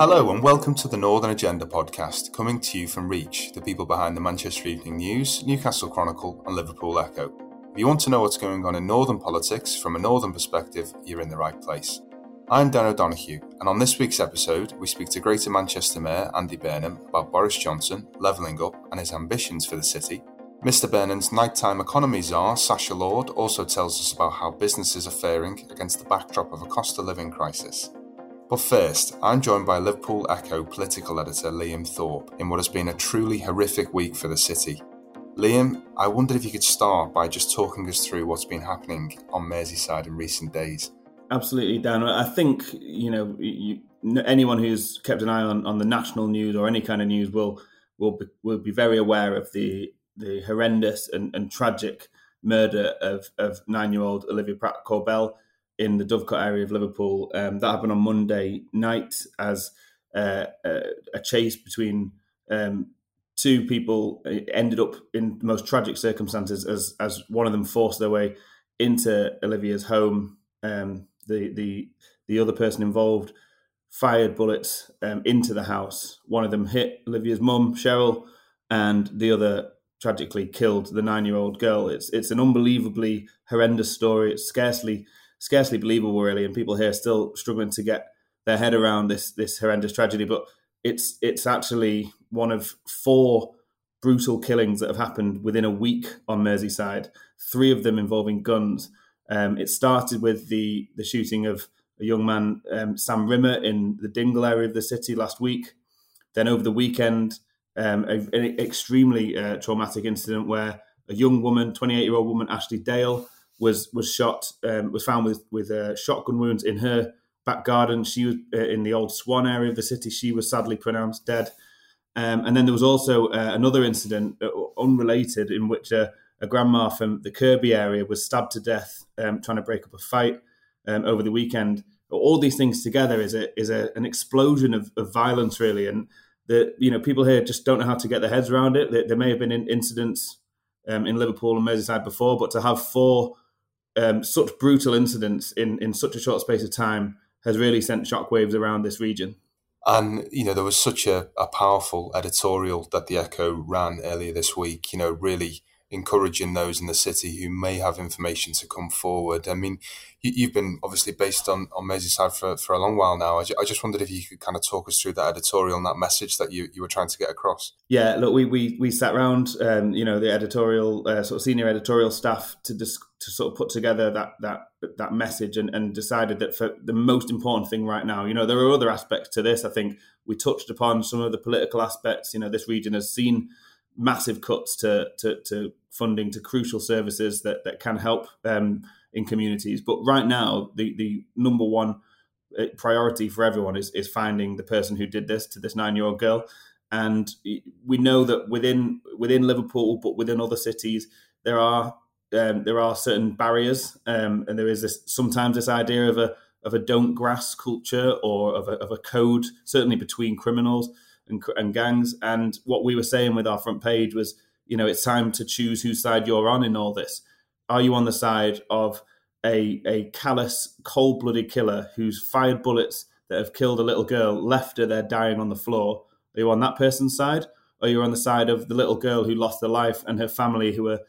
Hello and welcome to the Northern Agenda podcast, coming to you from Reach, the people behind the Manchester Evening News, Newcastle Chronicle, and Liverpool Echo. If you want to know what's going on in Northern politics from a Northern perspective, you're in the right place. I'm Dan O'Donoghue, and on this week's episode, we speak to Greater Manchester Mayor Andy Burnham about Boris Johnson levelling up and his ambitions for the city. Mr. Burnham's nighttime economy czar, Sacha Lord, also tells us about how businesses are faring against the backdrop of a cost of living crisis. But first, I'm joined by Liverpool Echo political editor Liam Thorp in what has been a truly horrific week for the city. Liam, I wondered if you could start by just talking us through what's been happening on Merseyside in recent days. Absolutely, Dan. I think you know you, anyone who's kept an eye on, on the national news or any kind of news will will be, will be very aware of the the horrendous and, and tragic murder of, of nine year old Olivia Pratt Korbel in the Dovecot area of Liverpool. Um, that happened on Monday night as uh, a, a, chase between um, two people ended up in the most tragic circumstances as as one of them forced their way into Olivia's home. Um, the the the other person involved fired bullets um, into the house. One of them hit Olivia's mum, Cheryl, and the other tragically killed the nine year old girl. It's it's an unbelievably horrendous story. It's scarcely scarcely believable, really, and people here still struggling to get their head around this this horrendous tragedy. But it's it's actually one of four brutal killings that have happened within a week on Merseyside. Three of them involving guns. Um, it started with the the shooting of a young man, um, Sam Rimmer, in the Dingle area of the city last week. Then over the weekend, um, an extremely uh, traumatic incident where a young woman, 28 year old woman, Ashley Dale, was was shot, um, was found with with uh, shotgun wounds in her back garden. She was uh, in the old Swan area of the city. She was sadly pronounced dead. Um, and then there was also uh, another incident, uh, unrelated, in which a grandma from the Kirkby area was stabbed to death um, trying to break up a fight um, over the weekend. All these things together is a is a, an explosion of, of violence, really, and the you know people here just don't know how to get their heads around it. There, there may have been incidents um, in Liverpool and Merseyside before, but to have four um, such brutal incidents in, in such a short space of time has really sent shockwaves around this region. And, you know, there was such a, a powerful editorial that the Echo ran earlier this week, you know, really encouraging those in the city who may have information to come forward. I mean, you, have been obviously based on, on Merseyside for, for a long while now. I, I, just wondered if you could kind of talk us through that editorial and that message that you, you were trying to get across. Yeah, look, we we, we sat around, um, you know, the editorial, uh, sort of senior editorial staff to dis- to sort of put together that that that message and, and decided that for the most important thing right now, you know, there are other aspects to this. I think we touched upon some of the political aspects. You know, this region has seen massive cuts to, to, to funding to crucial services that, that can help um, in communities. But right now, the, the number one uh, priority for everyone is, is finding the person who did this to this nine year old girl. And we know that within within Liverpool, but within other cities, there are um, there are certain barriers, um, and there is this sometimes this idea of a of a don't grass culture or of a, of a code, certainly between criminals and, and gangs. And what we were saying with our front page was, you know, it's time to choose whose side you're on in all this. Are you on the side of a, a callous, cold blooded killer who's fired bullets that have killed a little girl, left her there dying on the floor? Are you on that person's side? Or are you on the side of the little girl who lost her life and her family who are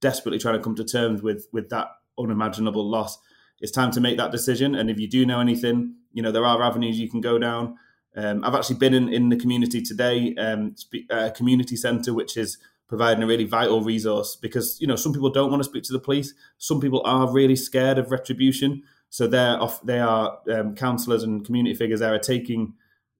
desperately trying to come to terms with, with that unimaginable loss? It's time to make that decision. And if you do know anything, you know, there are avenues you can go down. Um, I've actually been in, in the community today, um, a community centre, which is providing a really vital resource because you know some people don't want to speak to the police. Some people are really scared of retribution, so they're off, they are um, counsellors and community figures there are taking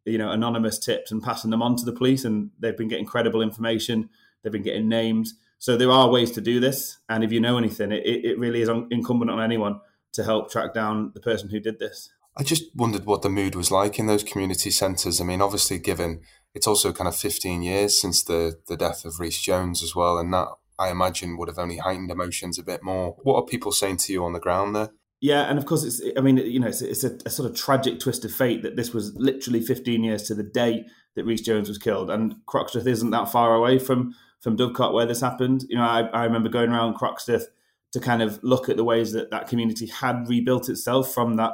you know anonymous tips and passing them on to the police, and they've been getting credible information. They've been getting names. So there are ways to do this, and if you know anything, it, it really is incumbent on anyone to help track down the person who did this. I just wondered what the mood was like in those community centres. I mean, obviously, given it's also kind of 15 years since the, the death of Rhys Jones as well, and that I imagine would have only heightened emotions a bit more. What are people saying to you on the ground there? Yeah, and of course, it's. I mean, you know, it's, it's a, a, sort of tragic twist of fate that this was literally 15 years to the day that Rhys Jones was killed, and Croxteth isn't that far away from from Dovecot where this happened. You know, I, I remember going around Croxteth to kind of look at the ways that that community had rebuilt itself from that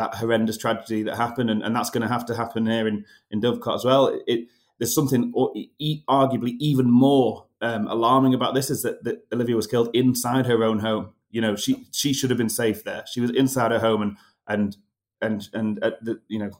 that horrendous tragedy that happened, and, and that's going to have to happen here in in Dovecot as well. It, there's something arguably even more um, alarming about this is that, that Olivia was killed inside her own home. You know, she she should have been safe there. She was inside her home, and and and and uh, the, you know,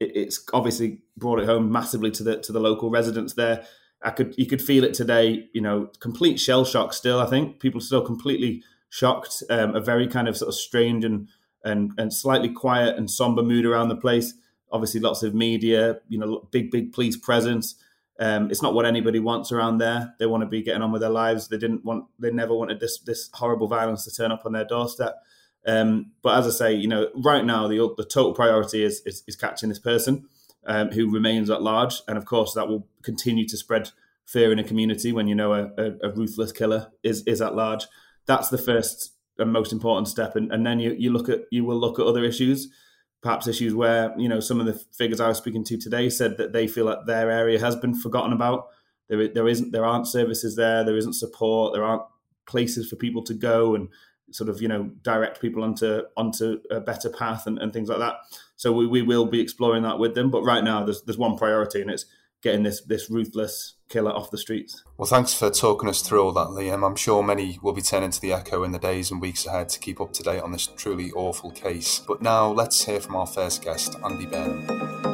it, it's obviously brought it home massively to the to the local residents there. I could you could feel it today. You know, complete shell shock. Still, I think people still completely shocked. Um, a very kind of sort of strange and and and slightly quiet and somber mood around the place. Obviously, lots of media. You know, big big police presence. Um, it's not what anybody wants around there. They want to be getting on with their lives. They didn't want. They never wanted this this horrible violence to turn up on their doorstep. Um, but as I say, you know, right now the the total priority is is, is catching this person um, who remains at large, and of course that will continue to spread fear in a community when you know a, a, a ruthless killer is is at large. That's the first and most important step, and, and then you you look at you will look at other issues perhaps issues where you know some of the figures I was speaking to today said that they feel that their area has been forgotten about. There, there isn't, there aren't services there. There isn't support. There aren't places for people to go and sort of you know direct people onto onto a better path and, and things like that. So we, we will be exploring that with them. But right now, there's there's one priority, and it's getting this this ruthless killer off the streets. Well, thanks for talking us through all that, Liam. I'm sure many will be turning to the Echo in the days and weeks ahead to keep up to date on this truly awful case. But now let's hear from our first guest, Andy Burnham.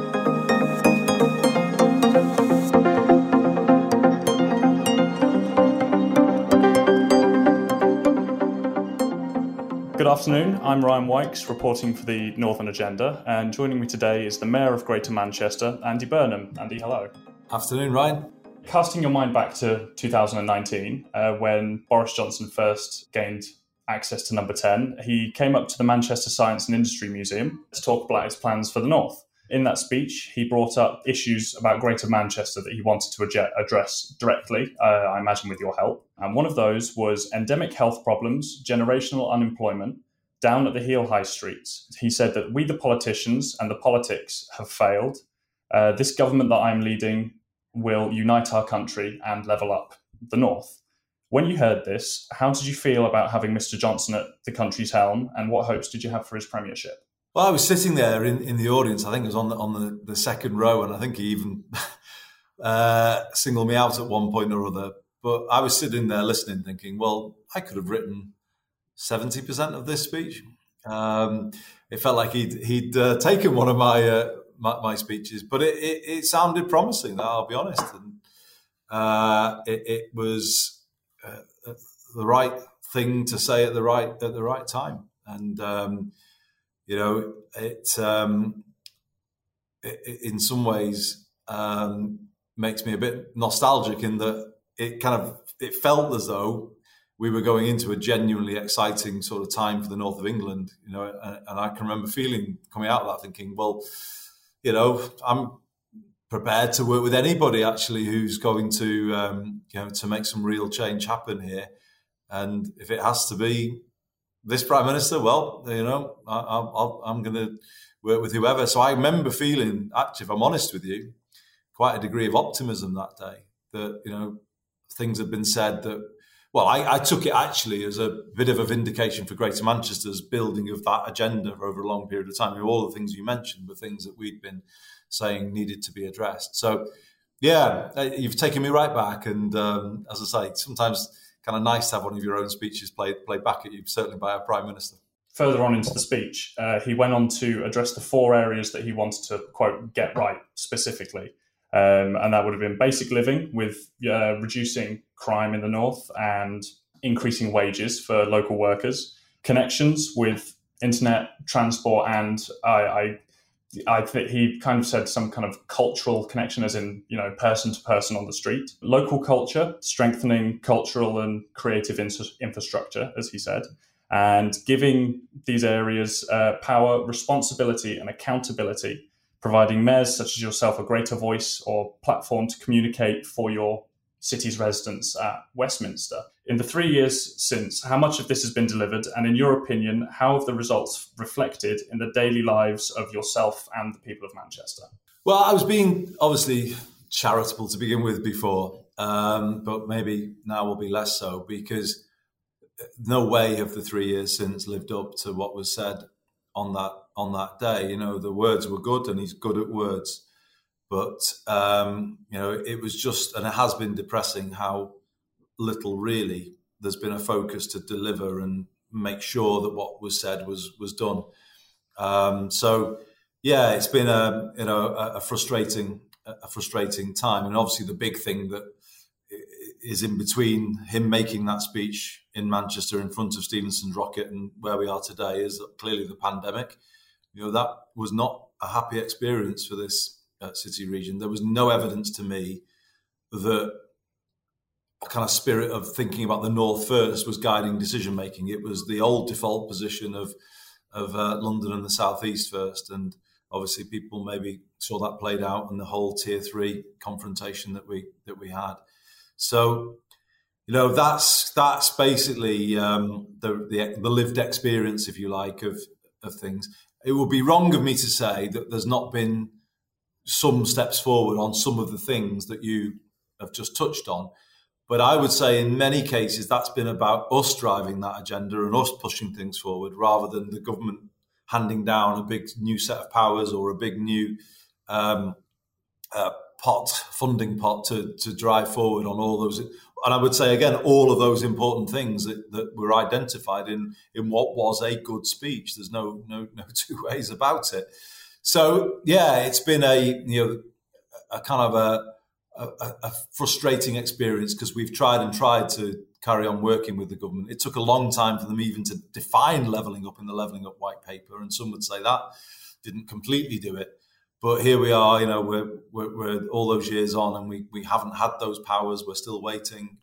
Good afternoon. I'm Ryan Wykes, reporting for the Northern Agenda, and joining me today is the Mayor of Greater Manchester, Andy Burnham. Andy, hello. Afternoon, Ryan. Casting your mind back to 2019, uh, when Boris Johnson first gained access to number 10, he came up to the Manchester Science and Industry Museum to talk about his plans for the North. In that speech, he brought up issues about Greater Manchester that he wanted to address directly, uh, I imagine with your help. And one of those was endemic health problems, generational unemployment, down at the heel high streets. He said that we, the politicians and the politics, have failed. Uh, this government that I'm leading will unite our country and level up the North. When you heard this, how did you feel about having Mr. Johnson at the country's helm, and what hopes did you have for his premiership? Well, I was sitting there in, in the audience. I think it was on the on the, the second row, and I think he even uh, singled me out at one point or other. But I was sitting there listening, thinking, well, I could have written seventy percent of this speech. Um, it felt like he'd he'd uh, taken one of my, uh, my, my speeches, but it, it, it, sounded promising. I'll be honest, and uh, it, it, was uh, the right thing to say at the right at the right time, and. Um, you know, it, um, it in some ways um, makes me a bit nostalgic in that it kind of it felt as though we were going into a genuinely exciting sort of time for the north of England, you know, and, and I can remember feeling coming out of that thinking, well, you know, I'm prepared to work with anybody actually who's going to, um, you know, to make some real change happen here, and if it has to be this prime minister, well, you know, I, am going to work with whoever. So I remember feeling, actually, if I'm honest with you, quite a degree of optimism that day. That you know, things had been said that. Well, I, I took it actually as a bit of a vindication for Greater Manchester's building of that agenda over a long period of time. I mean, all the things you mentioned were things that we'd been saying needed to be addressed. So, yeah, uh, you've taken me right back. And um, as I say, sometimes kind of nice to have one of your own speeches played played back at you, certainly by our prime minister. Further on into the speech, uh, he went on to address the four areas that he wanted to quote get right specifically, um, and that would have been basic living with uh, reducing crime in the north and increasing wages for local workers, connections with internet, transport, and I, I I think he kind of said some kind of cultural connection, as in you know person to person on the street. Local culture, strengthening cultural and creative infrastructure, as he said, and giving these areas uh, power, responsibility, and accountability. Providing mayors such as yourself a greater voice or platform to communicate for your city's residents at Westminster. In the three years since, how much of this has been delivered? And in your opinion, how have the results reflected in the daily lives of yourself and the people of Manchester? Well, I was being obviously charitable to begin with before, um, but maybe now will be less so because no way have the three years since lived up to what was said on that on that day. You know, the words were good, and he's good at words. But um, you know, it was just, and it has been depressing how little really there's been a focus to deliver and make sure that what was said was was done. Um, so yeah, it's been a you know a, a frustrating a frustrating time, and obviously the big thing that is in between him making that speech in Manchester in front of Stephenson's rocket and where we are today is clearly the pandemic. You know that was not a happy experience for this uh, city region. There was no evidence to me that a kind of spirit of thinking about the north first was guiding decision making. It was the old default position of of uh, London and the southeast first, and obviously people maybe saw that played out in the whole tier three confrontation that we that we had. So, you know, that's that's basically um, the, the, the lived experience, if you like, of of things. It would be wrong of me to say that there's not been some steps forward on some of the things that you have just touched on. But I would say in many cases that's been about us driving that agenda and us pushing things forward rather than the government handing down a big new set of powers or a big new um, uh, pot, funding pot to, to drive forward on all those. And I would say again, all of those important things that, that were identified in, in what was a good speech. There's no, no, no two ways about it. So yeah, it's been a, you know, a kind of a, a, a frustrating experience because we've tried and tried to carry on working with the government. It took a long time for them even to define levelling up in the levelling up white paper, and some would say that didn't completely do it. But here we are, you know, we're, we're, we're, all those years on, and we, we haven't had those powers. We're still waiting.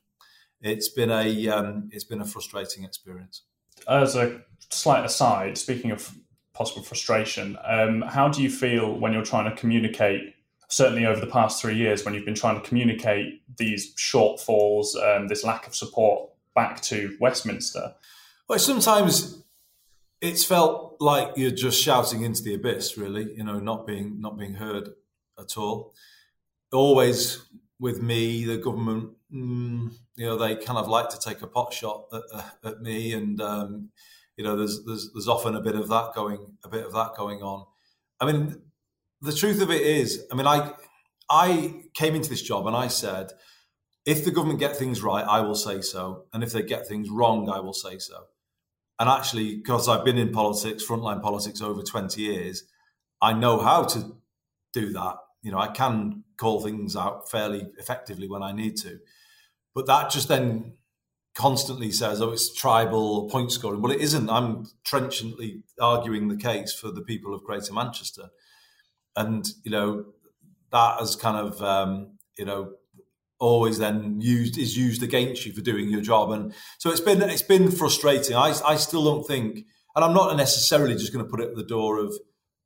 It's been a um, it's been a frustrating experience. As a slight aside, speaking of possible frustration, um, how do you feel when you're trying to communicate? Certainly, over the past three years, when you've been trying to communicate these shortfalls, and this lack of support back to Westminster. Well, sometimes it's felt like you're just shouting into the abyss, really. You know, not being not being heard at all. Always with me, the government, mm, you know, they kind of like to take a pot shot at, at me, and um, you know, there's there's there's often a bit of that going, a bit of that going on. I mean, the truth of it is, I mean, I I came into this job and I said, if the government get things right, I will say so, and if they get things wrong, I will say so. And actually, because I've been in politics, frontline politics over 20 years, I know how to do that. You know, I can call things out fairly effectively when I need to. But that just then constantly says, oh, it's tribal point scoring. Well, it isn't. I'm trenchantly arguing the case for the people of Greater Manchester. And, you know, that has kind of, um, you know, always then used is used against you for doing your job and so it's been it's been frustrating i, I still don't think and i'm not necessarily just going to put it at the door of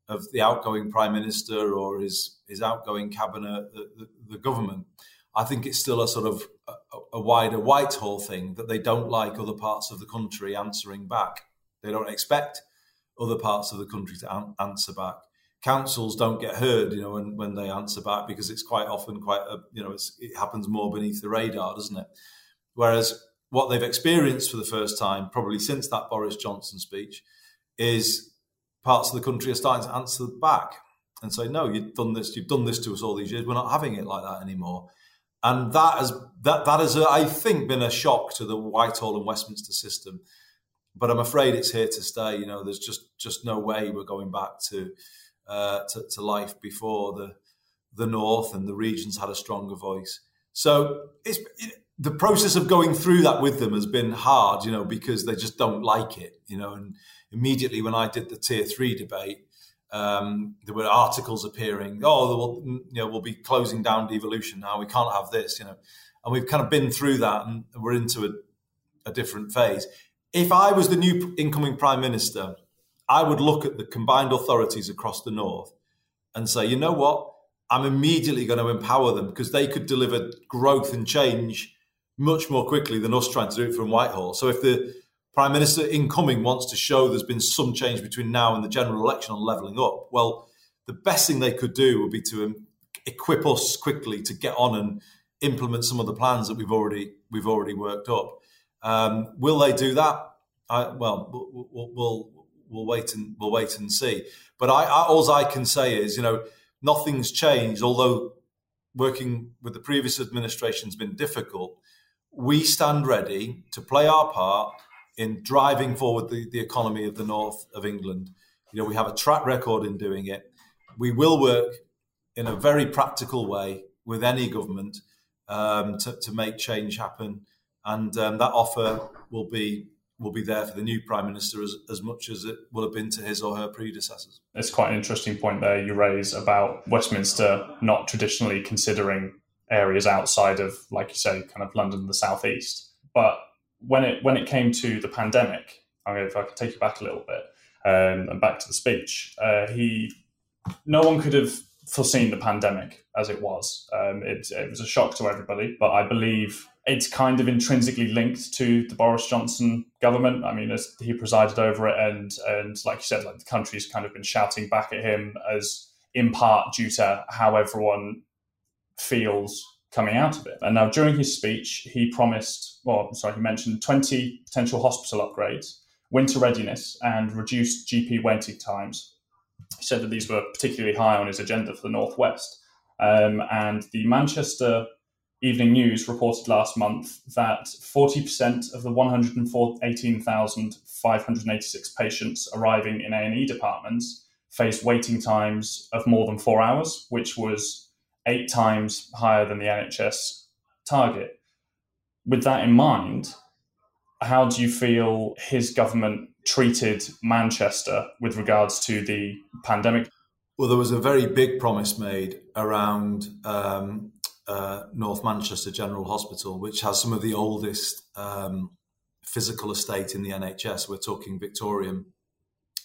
of the outgoing prime minister or his his outgoing cabinet the, the, the government i think it's still a sort of a, a wider whitehall thing that they don't like other parts of the country answering back they don't expect other parts of the country to an- answer back councils don't get heard, you know, when, when they answer back because it's quite often quite a, you know, it happens more beneath the radar, doesn't it? Whereas what they've experienced for the first time, probably since that Boris Johnson speech, is parts of the country are starting to answer back and say, "No, you've done this. You've done this to us all these years. We're not having it like that anymore." And that has that that has, I think, been a shock to the Whitehall and Westminster system. But I'm afraid it's here to stay. You know, there's just just no way we're going back to uh, to, to, life before the the north and the regions had a stronger voice. So it's it, the process of going through that with them has been hard, you know, because they just don't like it, you know. And immediately when I did the tier three debate, um, there were articles appearing. Oh, will, you know, we'll be closing down devolution now. We can't have this, you know. And we've kind of been through that, and we're into a, a different phase. If I was the new incoming prime minister, I would look at the combined authorities across the north and say, you know what? I'm immediately going to empower them because they could deliver growth and change much more quickly than us trying to do it from Whitehall. So if the Prime Minister incoming wants to show there's been some change between now and the general election on levelling up, well, the best thing they could do would be to equip us quickly to get on and implement some of the plans that we've already we've already worked up. Um, will they do that? I, well, we'll, we'll, we'll wait and we'll wait and see. But I, I all I can say is, you know, nothing's changed. Although working with the previous administration has been difficult, we stand ready to play our part in driving forward the, the economy of the north of England. You know, we have a track record in doing it. We will work in a very practical way with any government um, to, to make change happen, and um, that offer will be will be there for the new prime minister as, as much as it will have been to his or her predecessors. It's quite an interesting point there you raise about Westminster not traditionally considering areas outside of, like you say, kind of London, the southeast. But when it when it came to the pandemic, I mean, if I could take you back a little bit um, and back to the speech, uh, he no one could have foreseen the pandemic as it was. Um, it, it was a shock to everybody, but I believe it's kind of intrinsically linked to the Boris Johnson government. I mean, as he presided over it, and and like you said, like the country's kind of been shouting back at him as in part due to how everyone feels coming out of it. And now during his speech, he promised, well, sorry, he mentioned 20 potential hospital upgrades, winter readiness, and reduced GP waiting times. He said that these were particularly high on his agenda for the Northwest. Um, and the Manchester Evening News reported last month that 40% of the 118,586 patients arriving in A&E departments faced waiting times of more than four hours, which was eight times higher than the NHS target. With that in mind, how do you feel his government treated Manchester with regards to the pandemic? Well, there was a very big promise made around um, uh, North Manchester General Hospital, which has some of the oldest um, physical estate in the NHS. We're talking Victorian,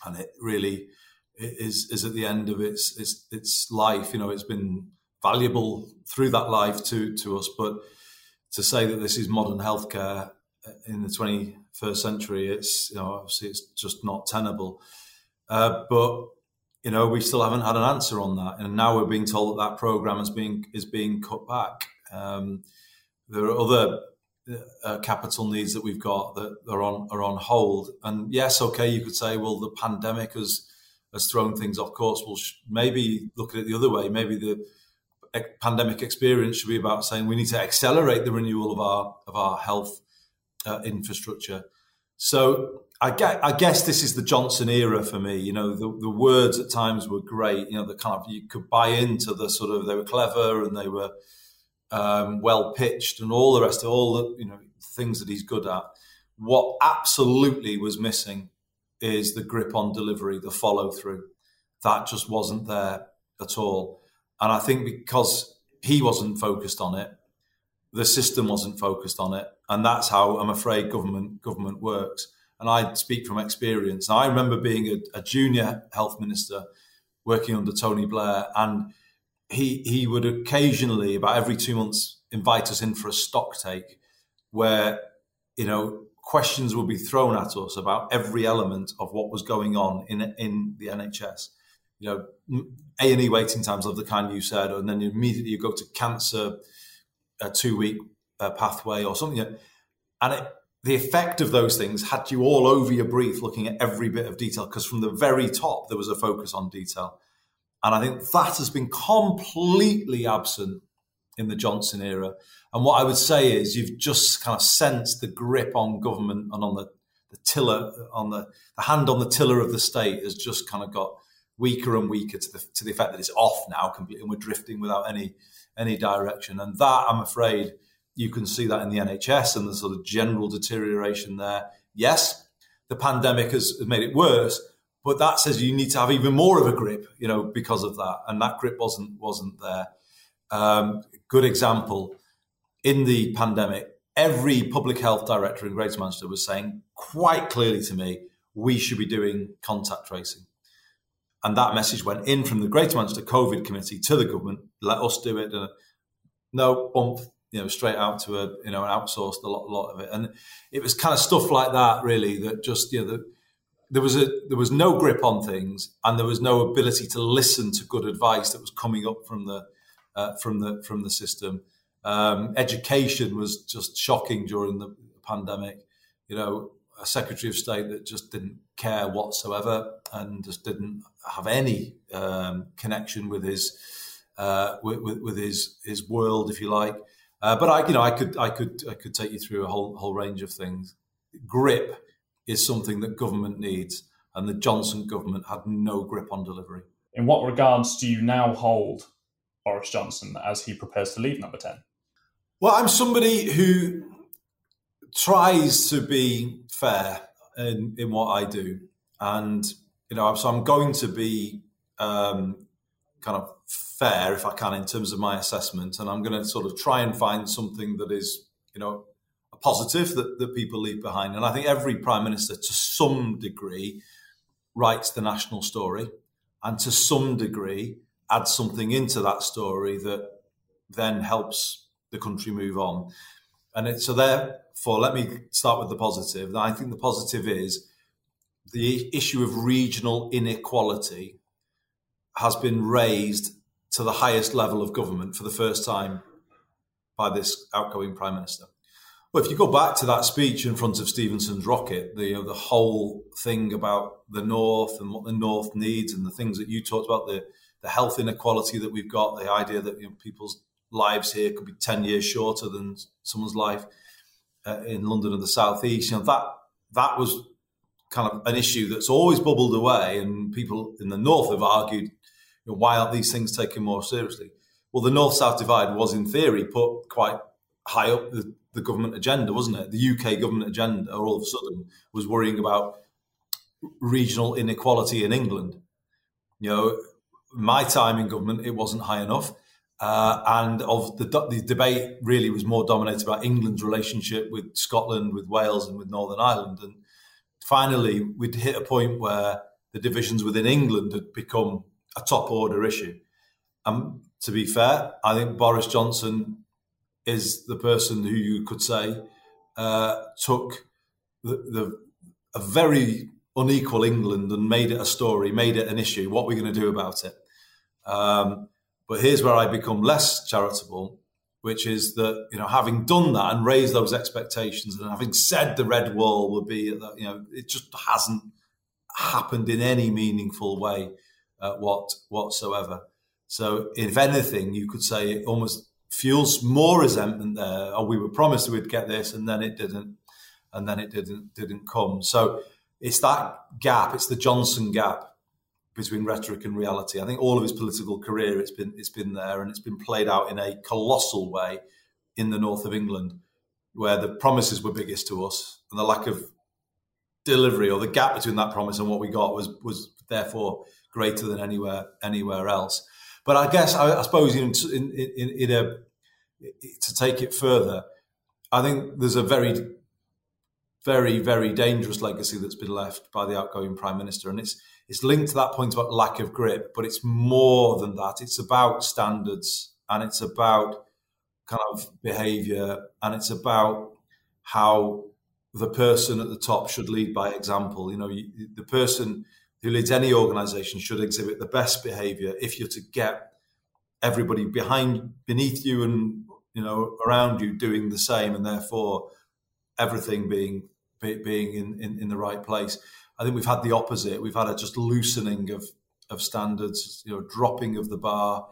and it really is is at the end of its its its life. You know, it's been valuable through that life to to us, but to say that this is modern healthcare in the 21st century, it's you know obviously it's just not tenable. Uh, but you know, we still haven't had an answer on that, and now we're being told that that program is being is being cut back. Um, there are other uh, capital needs that we've got that are on are on hold. And yes, okay, you could say, well, the pandemic has has thrown things off course. Well, maybe look at it the other way. Maybe the pandemic experience should be about saying we need to accelerate the renewal of our of our health uh, infrastructure. So I get, I guess this is the Johnson era for me. You know, the, the words at times were great. You know, the kind of you could buy into the sort of they were clever and they were um, well pitched and all the rest of all the you know things that he's good at. What absolutely was missing is the grip on delivery, the follow through. That just wasn't there at all. And I think because he wasn't focused on it, the system wasn't focused on it, and that's how I'm afraid government government works and I speak from experience. I remember being a, a, junior health minister working under Tony Blair, and he he would occasionally, about every two months, invite us in for a stock take, where you know questions would be thrown at us about every element of what was going on in in the NHS. You know, A and E waiting times of the kind you said, and then immediately you go to cancer, a two week uh, pathway or something, and it the effect of those things had you all over your brief looking at every bit of detail because from the very top there was a focus on detail. And I think that has been completely absent in the Johnson era. And what I would say is you've just kind of sensed the grip on government and on the, the tiller, on the, the hand on the tiller of the state has just kind of got weaker and weaker to the, to the effect that it's off now completely and we're drifting without any, any direction. And that, I'm afraid, you can see that in the NHS and the sort of general deterioration there. Yes, the pandemic has made it worse, but that says you need to have even more of a grip, you know, because of that, and that grip wasn't wasn't there. Um, good example in the pandemic, every public health director in Greater Manchester was saying quite clearly to me, we should be doing contact tracing. And that message went in from the Greater Manchester COVID committee to the government. Let us do it. No, bump, you know straight out to a you know outsourced a lot, a lot of it, and it was kind of stuff like that really that just you know the, there was a there was no grip on things, and there was no ability to listen to good advice that was coming up from the uh, from the from the system. Um, education was just shocking during the pandemic. You know, a Secretary of State that just didn't care whatsoever and just didn't have any um, connection with his uh, with, with, with, his his world, if you like. Uh, but I, you know, I could I could I could take you through a whole whole range of things. Grip is something that government needs, and the Johnson government had no grip on delivery. In what regards do you now hold Boris Johnson as he prepares to leave Number Ten? Well, I'm somebody who tries to be fair in, in what I do, and you know, so I'm going to be um, kind of fair if I can in terms of my assessment, and I'm going to sort of try and find something that is, you know, a positive that, that people leave behind. And I think every prime minister, to some degree, writes the national story, and to some degree, adds something into that story that then helps the country move on. And it, so, therefore, let me start with the positive. I think the positive is the issue of regional inequality has been raised to the highest level of government for the first time by this outgoing prime minister. Well, if you go back to that speech in front of Stephenson's rocket, the you know, the whole thing about the north and what the north needs, and the things that you talked about, the the health inequality that we've got, the idea that you know, people's lives here could be ten years shorter than someone's life uh, in London and the southeast. You know that that was kind of an issue that's always bubbled away, and people in the north have argued know, why aren't these things taken more seriously? Well, the North South divide was, in theory, put quite high up the, the government agenda, wasn't it? The UK government agenda, all of a sudden, was worrying about regional inequality in England. You know, my time in government, it wasn't high enough. Uh, and of the, the debate really was more dominated about England's relationship with Scotland, with Wales, and with Northern Ireland. And finally, we'd hit a point where the divisions within England had become a top order issue. And to be fair, I think Boris Johnson is the person who you could say uh, took the, the, a very unequal England and made it a story, made it an issue. What are we going to do about it? Um, but here's where I become less charitable, which is that you know having done that and raised those expectations and having said the red wall would be that you know it just hasn't happened in any meaningful way uh, what whatsoever. So, if anything, you could say it almost fuels more resentment there. Oh, we were promised we'd get this, and then it didn't, and then it didn't didn't come. So, it's that gap. It's the Johnson gap between rhetoric and reality. I think all of his political career, it's been it's been there, and it's been played out in a colossal way in the north of England, where the promises were biggest to us, and the lack of delivery or the gap between that promise and what we got was was therefore greater than anywhere anywhere else. But I guess I, I suppose in, in, in, in a to take it further, I think there's a very very very dangerous legacy that's been left by the outgoing prime minister, and it's it's linked to that point about lack of grip, but it's more than that. It's about standards and it's about kind of behaviour and it's about how the person at the top should lead by example. You know, the person who leads any organization should exhibit the best behavior if you're to get everybody behind beneath you and you know around you doing the same and therefore everything being being in, in, in the right place i think we've had the opposite we've had a just loosening of of standards you know dropping of the bar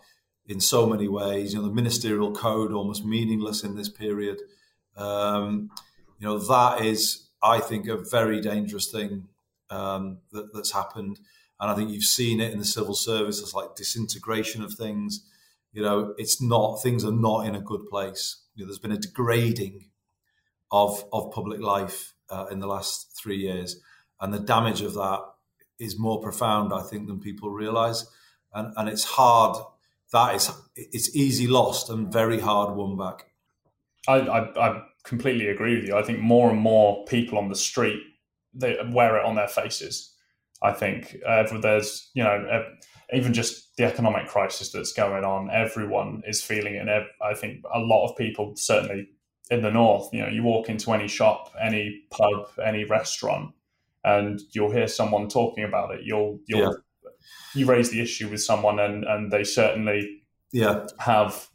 in so many ways you know the ministerial code almost meaningless in this period um, you know that is i think a very dangerous thing um, that, that's happened. And I think you've seen it in the civil service. It's like disintegration of things. You know, it's not things are not in a good place. You know, there's been a degrading of of public life uh, in the last three years, and the damage of that is more profound, I think, than people realise. And and it's hard. That is, it's easy lost and very hard won back. I, I, I completely agree with you. I think more and more people on the street they wear it on their faces. I think uh, there's you know uh, even just the economic crisis that's going on, everyone is feeling it. And I think a lot of people, certainly in the north, you know, you walk into any shop, any pub, any restaurant, and you'll hear someone talking about it. You'll you'll yeah. you raise the issue with someone, and and they certainly yeah have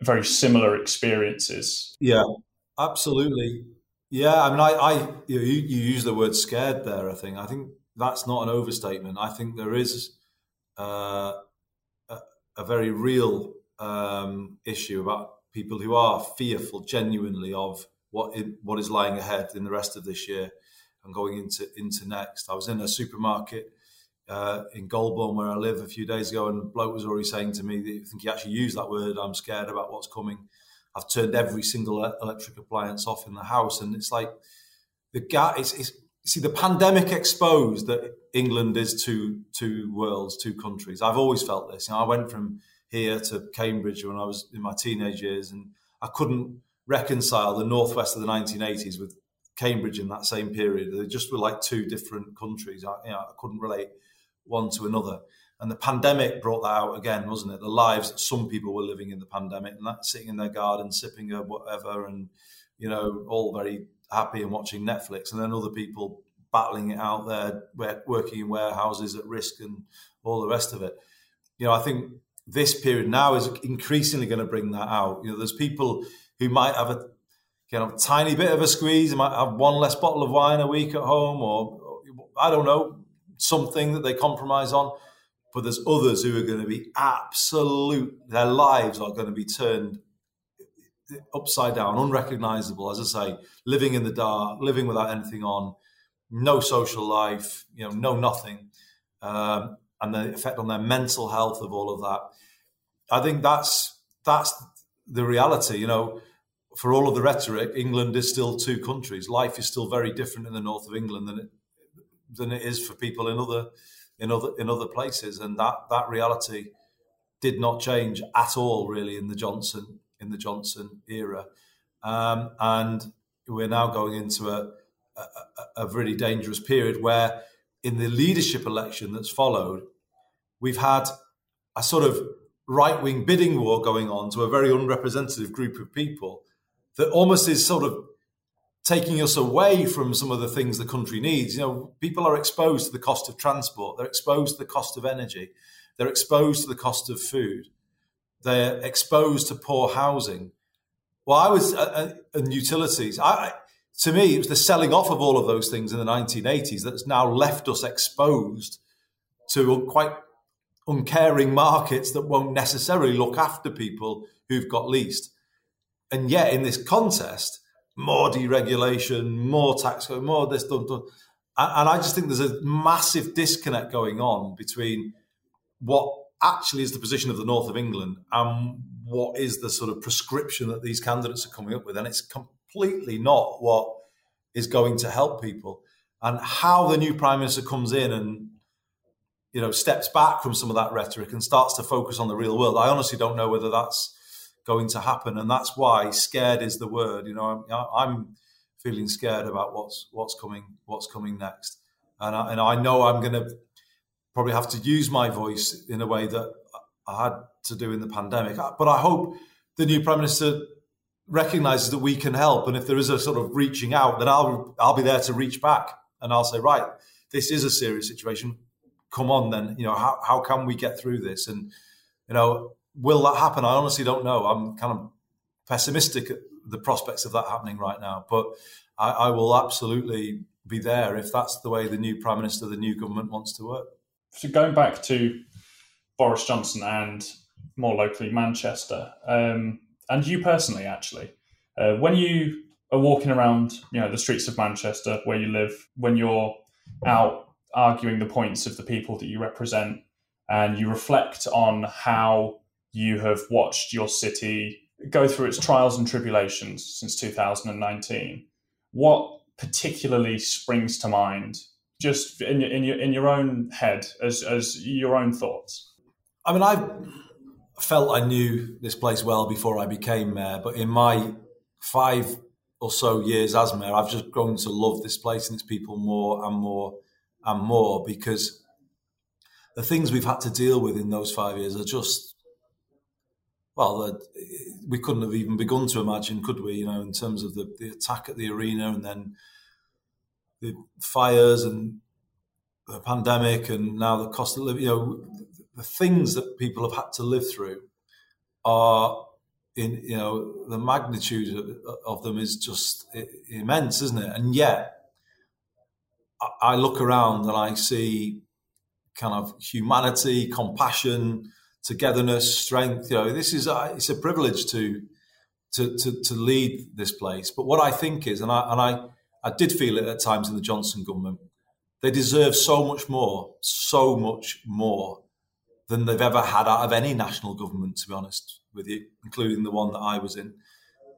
very similar experiences. Yeah, absolutely. Yeah, I mean, I, I you, know, you, you use the word scared there. I think I think that's not an overstatement. I think there is uh, a, a, very real um, issue about people who are fearful, genuinely, of what it, what is lying ahead in the rest of this year and going into into next. I was in a supermarket uh, in Golborne where I live a few days ago, and bloke was already saying to me, I think he actually used that word, "I'm scared about what's coming." I've turned every single electric appliance off in the house, and it's like the gap. It's, it's see the pandemic exposed that England is two two worlds, two countries. I've always felt this. You know, I went from here to Cambridge when I was in my teenage years, and I couldn't reconcile the northwest of the 1980s with Cambridge in that same period. They just were like two different countries. I, you know, I couldn't relate one to another. And the pandemic brought that out again, wasn't it? The lives that some people were living in the pandemic, and that sitting in their garden, sipping a whatever, and you know, all very happy and watching Netflix, and then other people battling it out there, working in warehouses at risk, and all the rest of it. You know, I think this period now is increasingly going to bring that out. You know, there's people who might have a kind a tiny bit of a squeeze, might have one less bottle of wine a week at home, or I don't know, something that they compromise on. But there's others who are going to be absolute, their lives are going to be turned upside down, unrecognizable, as I say, living in the dark, living without anything on, no social life, you know, no nothing, um, and the effect on their mental health of all of that. I think that's that's the reality. You know, for all of the rhetoric, England is still two countries. Life is still very different in the north of England than it than it is for people in other in other in other places, and that that reality did not change at all, really, in the Johnson in the Johnson era, um, and we're now going into a, a, a really dangerous period where, in the leadership election that's followed, we've had a sort of right wing bidding war going on to a very unrepresentative group of people that almost is sort of taking us away from some of the things the country needs. You know, people are exposed to the cost of transport, they're exposed to the cost of energy, they're exposed to the cost of food, they're exposed to poor housing. Well, I was uh, uh and utilities. I, to me, it was the selling off of all of those things in the 1980s that's now left us exposed to quite uncaring markets that won't necessarily look after people who've got least. And yet, in this contest, more deregulation, more tax, more this, done, done. And I just think there's a massive disconnect going on between what actually is the position of the north of England and what is the sort of prescription that these candidates are coming up with. And it's completely not what is going to help people. And how the new prime minister comes in and you know steps back from some of that rhetoric and starts to focus on the real world. I honestly don't know whether that's going to happen, and that's why scared is the word. You know, I'm, I'm feeling scared about what's what's coming what's coming next, and I, and I know I'm going to probably have to use my voice in a way that I had to do in the pandemic. But I hope the new prime minister recognizes that we can help, and if there is a sort of reaching out, then I'll I'll be there to reach back, and I'll say, right, this is a serious situation. Come on, then, you know, how how can we get through this? And you know, will that happen? I honestly don't know. I'm kind of pessimistic at the prospects of that happening right now, but I, I will absolutely be there if that's the way the new prime minister, the new government wants to work. So going back to Boris Johnson and more locally Manchester, um, and you personally, actually, uh, when you are walking around, you know, the streets of Manchester where you live, when you're out arguing the points of the people that you represent, and you reflect on how you have watched your city go through its trials and tribulations since 2019. What particularly springs to mind, just in your in your in your own head, as as your own thoughts? I mean, I felt I knew this place well before I became mayor, but in my five or so years as mayor, I've just grown to love this place and its people more and more and more because the things we've had to deal with in those five years are just well, we couldn't have even begun to imagine, could we? You know, in terms of the, the attack at the arena and then the fires and the pandemic and now the cost of living. You know, the things that people have had to live through are in you know the magnitude of, of them is just immense, isn't it? And yet, I look around and I see kind of humanity, compassion, togetherness, strength. You know, this is a, it's a privilege to, to to to lead this place. But what I think is, and I and I I did feel it at times in the Johnson government, they deserve so much more, so much more than they've ever had out of any national government. To be honest with you, including the one that I was in.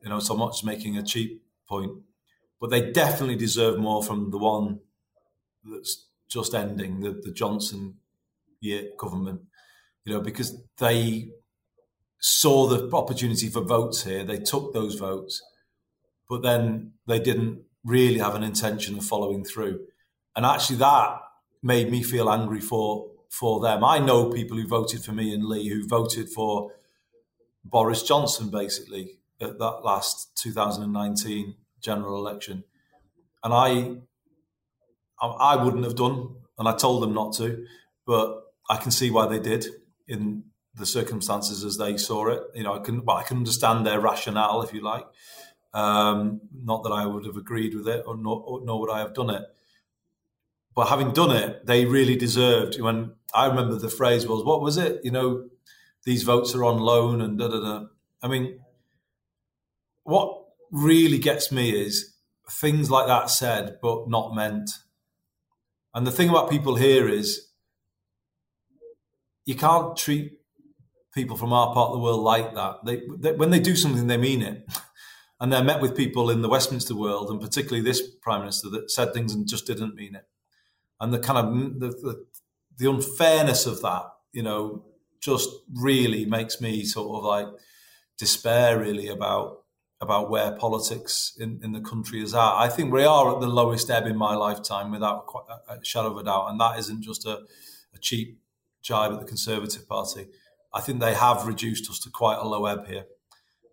You know, so not just making a cheap point, but they definitely deserve more from the one that's just ending, the, the Johnson year government, you know, because they saw the opportunity for votes here, they took those votes, but then they didn't really have an intention of following through. And actually that made me feel angry for for them. I know people who voted for me and Lee who voted for Boris Johnson basically at that last 2019 general election. And I I wouldn't have done, and I told them not to, but I can see why they did in the circumstances as they saw it. You know, I can well, I can understand their rationale, if you like. Um, not that I would have agreed with it, or nor, or nor would I have done it. But having done it, they really deserved. When I remember the phrase was, "What was it?" You know, these votes are on loan, and da da da. I mean, what really gets me is things like that said but not meant and the thing about people here is you can't treat people from our part of the world like that. They, they, when they do something, they mean it. And they're met with people in the Westminster world, and particularly this prime minister that said things and just didn't mean it. And the kind of the, the, the unfairness of that, you know, just really makes me sort of like despair really about about where politics in, in the country is at. I think we are at the lowest ebb in my lifetime, without uh, a shadow of a doubt, and that isn't just a, a cheap jibe at the Conservative Party. I think they have reduced us to quite a low ebb here,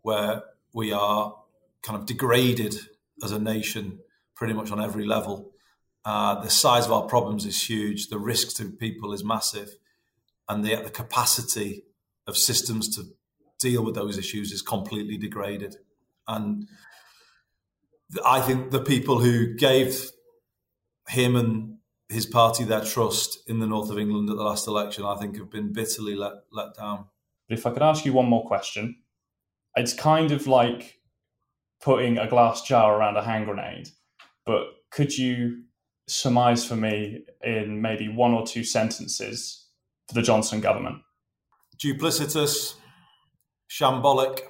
where we are kind of degraded as a nation pretty much on every level. Uh, the size of our problems is huge. The risk to people is massive, and the, the capacity of systems to deal with those issues is completely degraded. And I think the people who gave him and his party their trust in the north of England at the last election, I think, have been bitterly let, let down. But if I could ask you one more question, it's kind of like putting a glass jar around a hand grenade, but could you surmise for me in maybe one or two sentences for the Johnson government? Duplicitous, shambolic,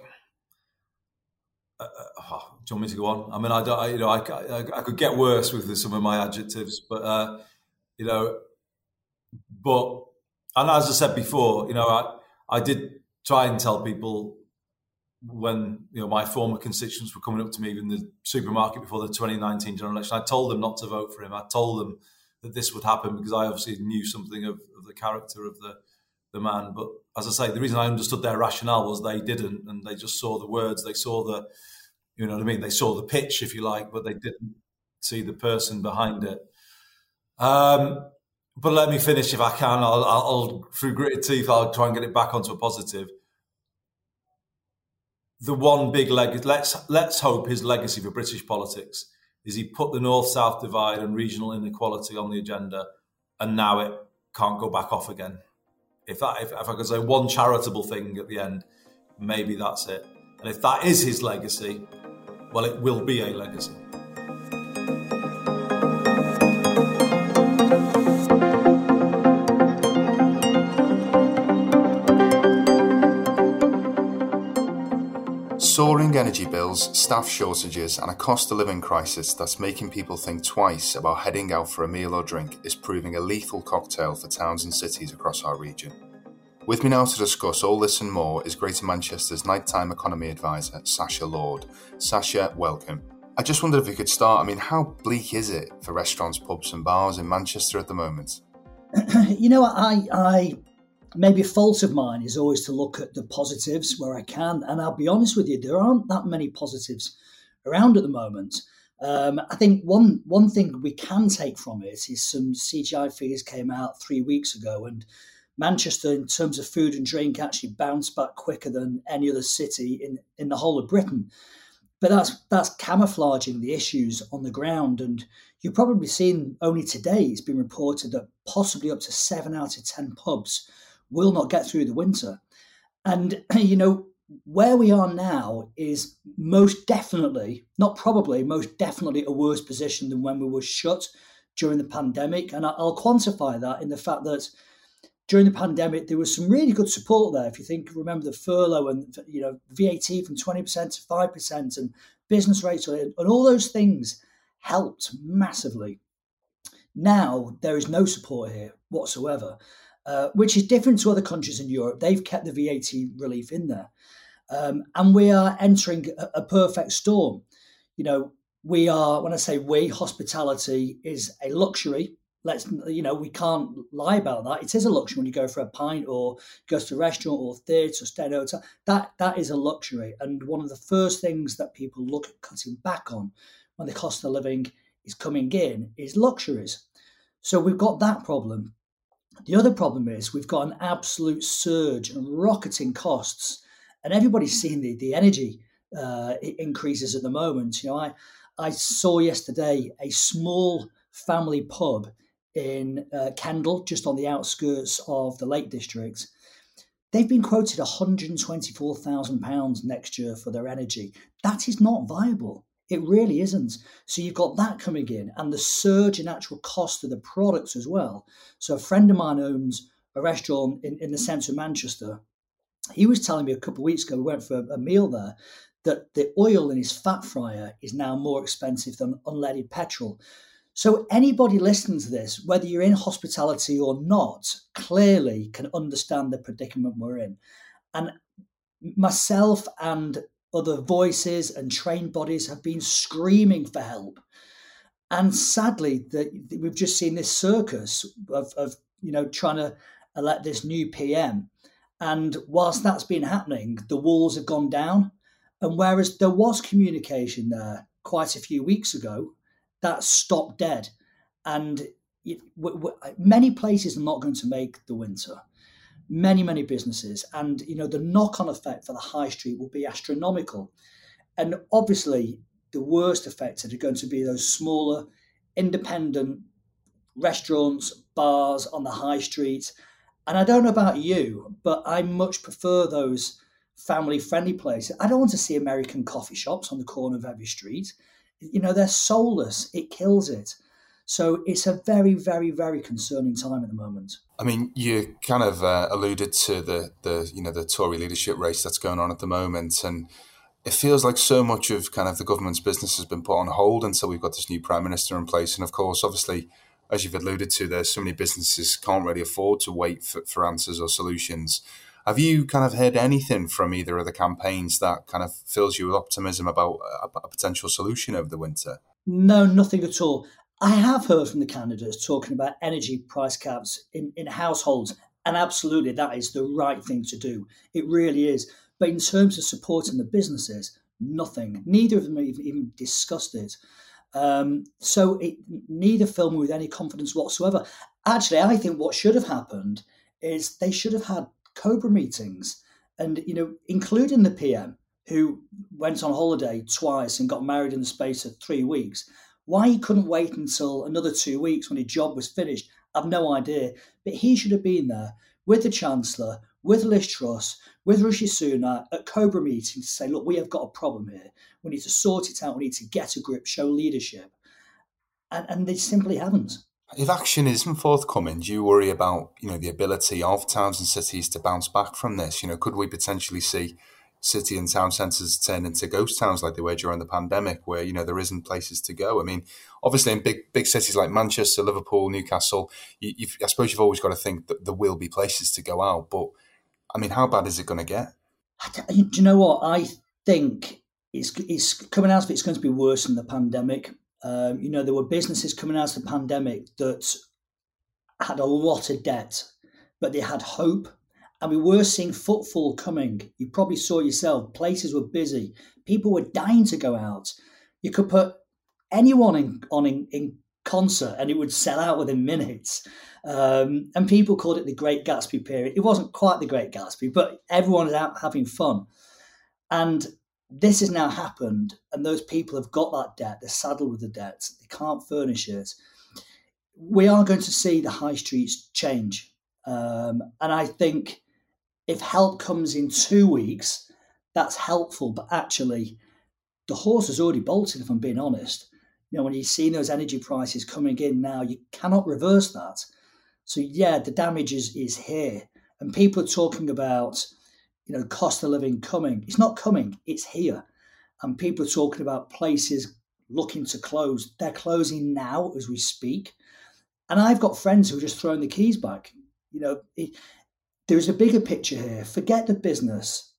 uh, uh, oh, do you want me to go on? I mean, I don't, I, you know, I, I, I, could get worse with some of my adjectives, but uh, you know, but and as I said before, you know, I, I did try and tell people when you know my former constituents were coming up to me in the supermarket before the 2019 general election. I told them not to vote for him. I told them that this would happen because I obviously knew something of, of the character of the the man. But as I say, the reason I understood their rationale was they didn't, and they just saw the words, they saw the, you know what I mean, they saw the pitch, if you like, but they didn't see the person behind it. Um, but let me finish if I can. I'll, I'll, through gritted teeth, I'll try and get it back onto a positive. The one big leg. Let's let's hope his legacy for British politics is he put the north-south divide and regional inequality on the agenda, and now it can't go back off again if that if, if I could say one charitable thing at the end, maybe that's it. And if that is his legacy, well, it will be a legacy. Soaring energy bills, staff shortages, and a cost of living crisis that's making people think twice about heading out for a meal or drink is proving a lethal cocktail for towns and cities across our region. With me now to discuss all this and more is Greater Manchester's nighttime economy advisor, Sacha Lord. Sacha, welcome. I just wondered if we could start. I mean, how bleak is it for restaurants, pubs, and bars in Manchester at the moment? you know, I, I maybe a fault of mine is always to look at the positives where I can. And I'll be honest with you, there aren't that many positives around at the moment. Um, I think one one thing we can take from it is some CGA figures came out three weeks ago, and Manchester, in terms of food and drink, actually bounced back quicker than any other city in, in the whole of Britain. But that's that's camouflaging the issues on the ground. And you've probably seen only today it's been reported that possibly up to seven out of ten pubs will not get through the winter. And you know, where we are now is most definitely, not probably, most definitely a worse position than when we were shut during the pandemic. And I'll quantify that in the fact that during the pandemic, there was some really good support there. If you think, remember the furlough and you know VAT from twenty percent to five percent, and business rates and all those things helped massively. Now there is no support here whatsoever, uh, which is different to other countries in Europe. They've kept the VAT relief in there, um, and we are entering a, a perfect storm. You know, we are. When I say we, hospitality is a luxury let's you know we can't lie about that. It is a luxury when you go for a pint or goes to a restaurant or theatre or stay hotel. That that is a luxury. And one of the first things that people look at cutting back on when the cost of living is coming in is luxuries. So we've got that problem. The other problem is we've got an absolute surge and rocketing costs and everybody's seeing the, the energy uh, increases at the moment. You know i i saw yesterday a small family pub in uh, Kendal, just on the outskirts of the Lake District. They've been quoted £124,000 next year for their energy. That is not viable. It really isn't. So you've got that coming in and the surge in actual cost of the products as well. So a friend of mine owns a restaurant in, in the centre of Manchester. He was telling me a couple of weeks ago, we went for a, a meal there, that the oil in his fat fryer is now more expensive than unleaded petrol. So, anybody listening to this, whether you're in hospitality or not, clearly can understand the predicament we're in. And myself and other voices and trained bodies have been screaming for help. And sadly, that we've just seen this circus of, of you know trying to elect this new PM. And whilst that's been happening, the walls have gone down. And whereas there was communication there quite a few weeks ago, that stopped dead. And it, w- w- many places are not going to make the winter. Many, many businesses. And, you know, the knock on effect for the high street will be astronomical. And obviously, the worst affected are going to be those smaller, independent restaurants, bars on the high street. And I don't know about you, but I much prefer those family friendly places. I don't want to see American coffee shops on the corner of every street you know, they're soulless. It kills it. So it's a very, very, very concerning time at the moment. I mean, you kind of uh, alluded to the the you know the Tory leadership race that's going on at the moment, and it feels like so much of kind of the government's business has been put on hold until we've got this new prime minister in place. And of course, obviously, as you've alluded to, there's so many businesses can't really afford to wait for, for answers or solutions. Have you kind of heard anything from either of the campaigns that kind of fills you with optimism about a, a potential solution over the winter? No, nothing at all. I have heard from the candidates talking about energy price caps in, in households, and absolutely that is the right thing to do. It really is. But in terms of supporting the businesses, nothing. Neither of them even discussed it. Um, so it, neither fill me with any confidence whatsoever. Actually, I think what should have happened is they should have had Cobra meetings, and you know, including the PM who went on holiday twice and got married in the space of three weeks. Why he couldn't wait until another two weeks when his job was finished, I've no idea. But he should have been there with the Chancellor, with Liz Truss, with Rishi Sunak at Cobra meetings to say, look, we have got a problem here. We need to sort it out. We need to get a grip, show leadership. And, and they simply haven't. If action isn't forthcoming, do you worry about you know the ability of towns and cities to bounce back from this? You know, could we potentially see city and town centres turn into ghost towns like they were during the pandemic, where you know there isn't places to go? I mean, obviously in big big cities like Manchester, Liverpool, Newcastle, you, I suppose you've always got to think that there will be places to go out. But I mean, how bad is it going to get? Do you know what I think? It's, it's coming out it's going to be worse than the pandemic. Um, you know, there were businesses coming out of the pandemic that had a lot of debt, but they had hope. And we were seeing footfall coming. You probably saw yourself, places were busy. People were dying to go out. You could put anyone in, on in, in concert and it would sell out within minutes. Um, and people called it the Great Gatsby period. It wasn't quite the Great Gatsby, but everyone was out having fun. And this has now happened, and those people have got that debt. They're saddled with the debt. They can't furnish it. We are going to see the high streets change. Um, and I think if help comes in two weeks, that's helpful. But actually, the horse has already bolted, if I'm being honest. You know, when you've seen those energy prices coming in now, you cannot reverse that. So yeah, the damage is, is here. And people are talking about, you know, cost of living coming. It's not coming, it's here. And people are talking about places looking to close. They're closing now as we speak. And I've got friends who are just throwing the keys back. You know, it, there's a bigger picture here. Forget the business,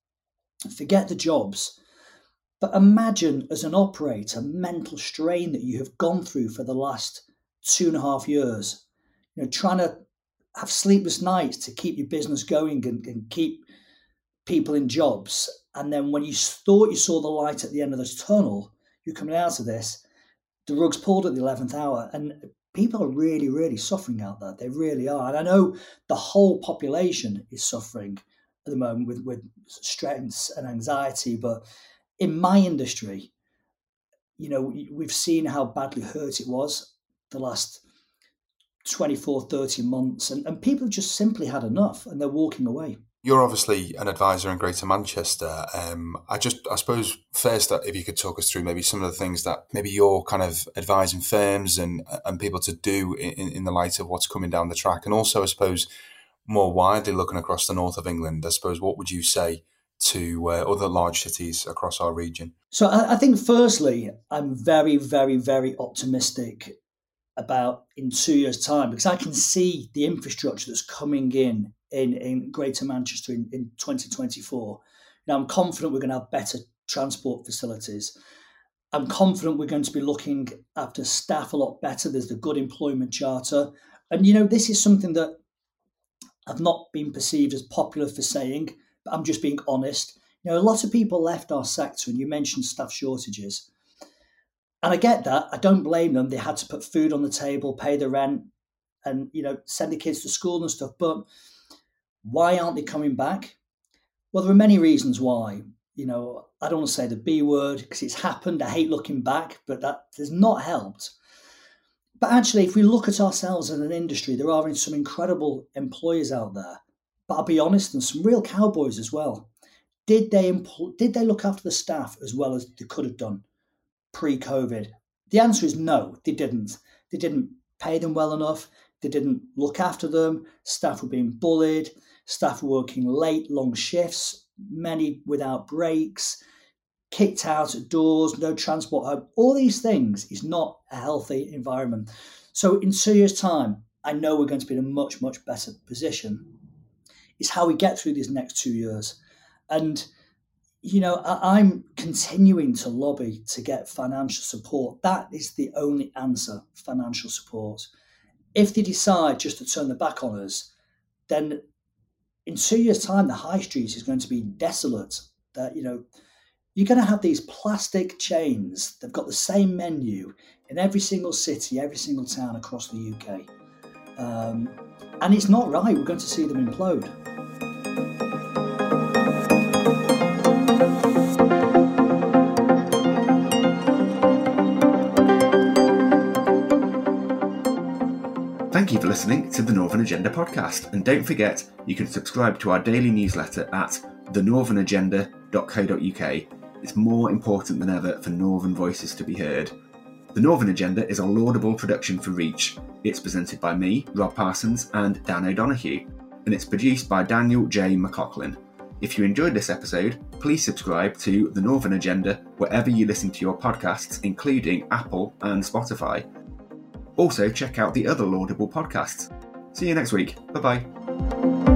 forget the jobs. But imagine as an operator, mental strain that you have gone through for the last two and a half years. You know, trying to have sleepless nights to keep your business going and, and keep people in jobs. And then when you thought you saw the light at the end of this tunnel, you're coming out of this, the rug's pulled at the 11th hour. And people are really, really suffering out there. They really are. And I know the whole population is suffering at the moment with, with stress and anxiety. But in my industry, you know, we've seen how badly hurt it was the last 24, 30 months. And, and people have just simply had enough and they're walking away. You're obviously an advisor in Greater Manchester. Um, I just, I suppose, first, that if you could talk us through maybe some of the things that maybe you're kind of advising firms and and people to do in, in the light of what's coming down the track, and also, I suppose, more widely looking across the north of England. I suppose, what would you say to uh, other large cities across our region? So, I, I think, firstly, I'm very, very, very optimistic about in two years' time because I can see the infrastructure that's coming in in, in Greater Manchester in, in 2024. Now, I'm confident we're going to have better transport facilities. I'm confident we're going to be looking after staff a lot better. There's the good employment charter. And, you know, this is something that I've not been perceived as popular for saying, but I'm just being honest. You know, a lot of people left our sector, and you mentioned staff shortages. And I get that. I don't blame them. They had to put food on the table, pay the rent, and you know, send the kids to school and stuff. But why aren't they coming back? Well, there are many reasons why. You know, I don't want to say the B word because it's happened. I hate looking back, but that has not helped. But actually, if we look at ourselves as an industry, there are some incredible employers out there. But I'll be honest, and some real cowboys as well. Did they empl- did they look after the staff as well as they could have done? pre-COVID? The answer is no, they didn't. They didn't pay them well enough. They didn't look after them. Staff were being bullied. Staff working late, long shifts, many without breaks, kicked out at doors, no transport home. All these things is not a healthy environment. So in two years' time, I know we're going to be in a much, much better position. It's how we get through these next two years. And you know, I, am continuing to lobby to get financial support. That is the only answer financial support. If they decide just to turn their back on us, then in two years' time, the high street is going to be desolate. That, you know, you're going to have these plastic chains. They've got the same menu in every single city, every single town across the UK. Um, and it's not right. We're going to see them implode. Listening to the Northern Agenda podcast. And don't forget, you can subscribe to our daily newsletter at thenorthernagenda.co.uk. It's more important than ever for Northern voices to be heard. The Northern Agenda is a Laudable production for Reach. It's presented by me, Rob Parsons, and Dan O'Donoghue, and it's produced by Daniel J. McLaughlin. If you enjoyed this episode, please subscribe to The Northern Agenda wherever you listen to your podcasts, including Apple and Spotify. Also, check out the other Laudable podcasts. See you next week. Bye bye.